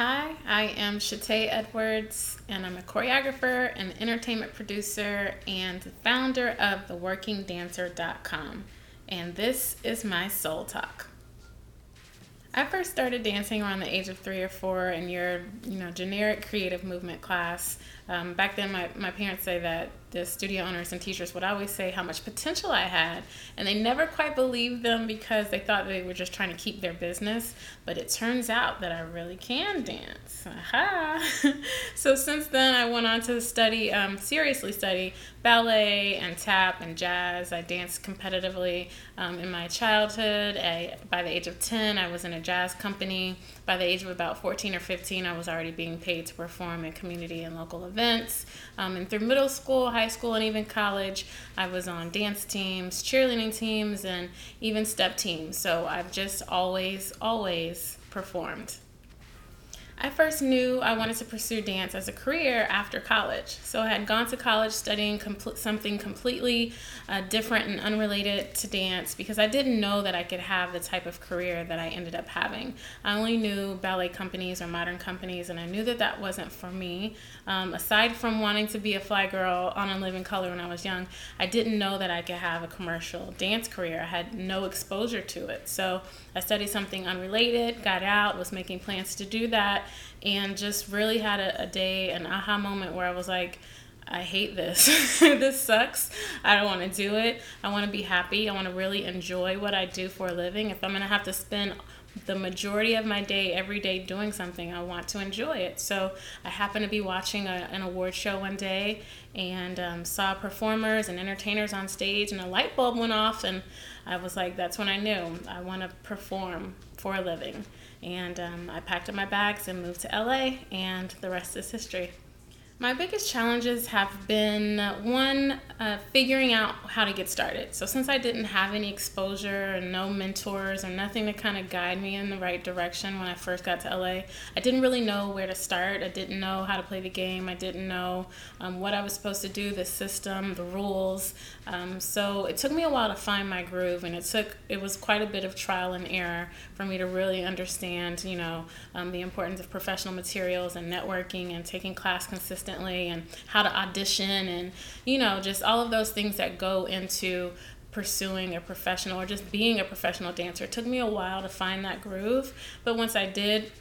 I am Shatay Edwards, and I'm a choreographer, an entertainment producer, and founder of theworkingdancer.com. And this is my Soul Talk. I first started dancing around the age of three or four in your, you know, generic creative movement class. Um, back then, my, my parents say that the studio owners and teachers would always say how much potential I had, and they never quite believed them because they thought they were just trying to keep their business. But it turns out that I really can dance. Aha! so since then, I went on to study, um, seriously study ballet and tap and jazz. I danced competitively um, in my childhood. I, by the age of 10, I was in a jazz company. By the age of about 14 or 15, I was already being paid to perform in community and local events. Um, and through middle school, high school, and even college, I was on dance teams, cheerleading teams, and even step teams. So I've just always, always performed. I first knew I wanted to pursue dance as a career after college. So I had gone to college studying something completely uh, different and unrelated to dance because I didn't know that I could have the type of career that I ended up having. I only knew ballet companies or modern companies, and I knew that that wasn't for me. Um, aside from wanting to be a fly girl on In Living Color when I was young, I didn't know that I could have a commercial dance career. I had no exposure to it. So I studied something unrelated, got out, was making plans to do that and just really had a, a day, an aha moment where I was like, I hate this. this sucks. I don't want to do it. I want to be happy. I want to really enjoy what I do for a living. If I'm going to have to spend the majority of my day every day doing something, I want to enjoy it. So I happened to be watching a, an award show one day and um, saw performers and entertainers on stage, and a light bulb went off, and I was like, that's when I knew I want to perform for a living. And um, I packed up my bags and moved to LA, and the rest is history. My biggest challenges have been one, uh, figuring out how to get started. So, since I didn't have any exposure and no mentors or nothing to kind of guide me in the right direction when I first got to LA, I didn't really know where to start. I didn't know how to play the game. I didn't know um, what I was supposed to do, the system, the rules. Um, so, it took me a while to find my groove, and it took, it was quite a bit of trial and error for me to really understand, you know, um, the importance of professional materials and networking and taking class consistently consistently and how to audition and you know just all of those things that go into pursuing a professional or just being a professional dancer. It took me a while to find that groove, but once I did,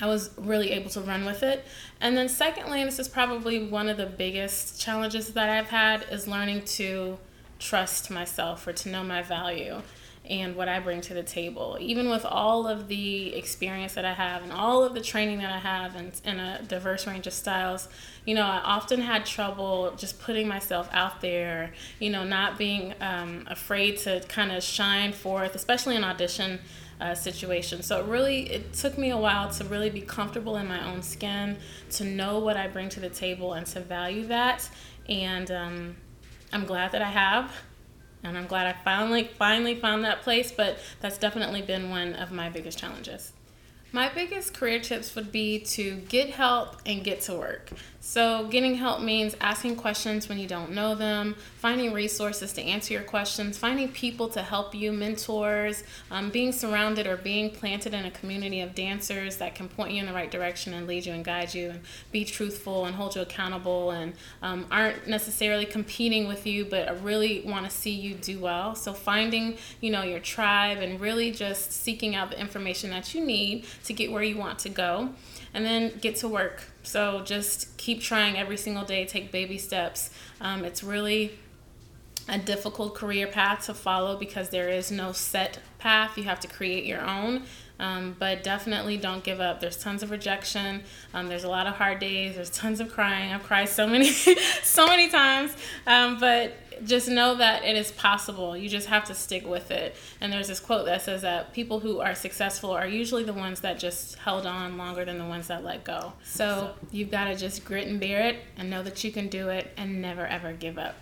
I was really able to run with it. And then, secondly, and this is probably one of the biggest challenges that I've had, is learning to trust myself or to know my value and what I bring to the table. Even with all of the experience that I have and all of the training that I have and in a diverse range of styles, you know, I often had trouble just putting myself out there, you know, not being um, afraid to kind of shine forth, especially in audition. Uh, situation. So it really it took me a while to really be comfortable in my own skin, to know what I bring to the table, and to value that. And um, I'm glad that I have and I'm glad I finally finally found that place, but that's definitely been one of my biggest challenges. My biggest career tips would be to get help and get to work. So, getting help means asking questions when you don't know them, finding resources to answer your questions, finding people to help you, mentors, um, being surrounded or being planted in a community of dancers that can point you in the right direction and lead you and guide you and be truthful and hold you accountable and um, aren't necessarily competing with you but really want to see you do well. So, finding you know your tribe and really just seeking out the information that you need to get where you want to go and then get to work. So just keep trying every single day, take baby steps. Um, it's really a difficult career path to follow because there is no set path. You have to create your own. Um, but definitely don't give up. There's tons of rejection. Um, there's a lot of hard days. There's tons of crying. I've cried so many, so many times. Um, but just know that it is possible. You just have to stick with it. And there's this quote that says that people who are successful are usually the ones that just held on longer than the ones that let go. So you've got to just grit and bear it and know that you can do it and never ever give up.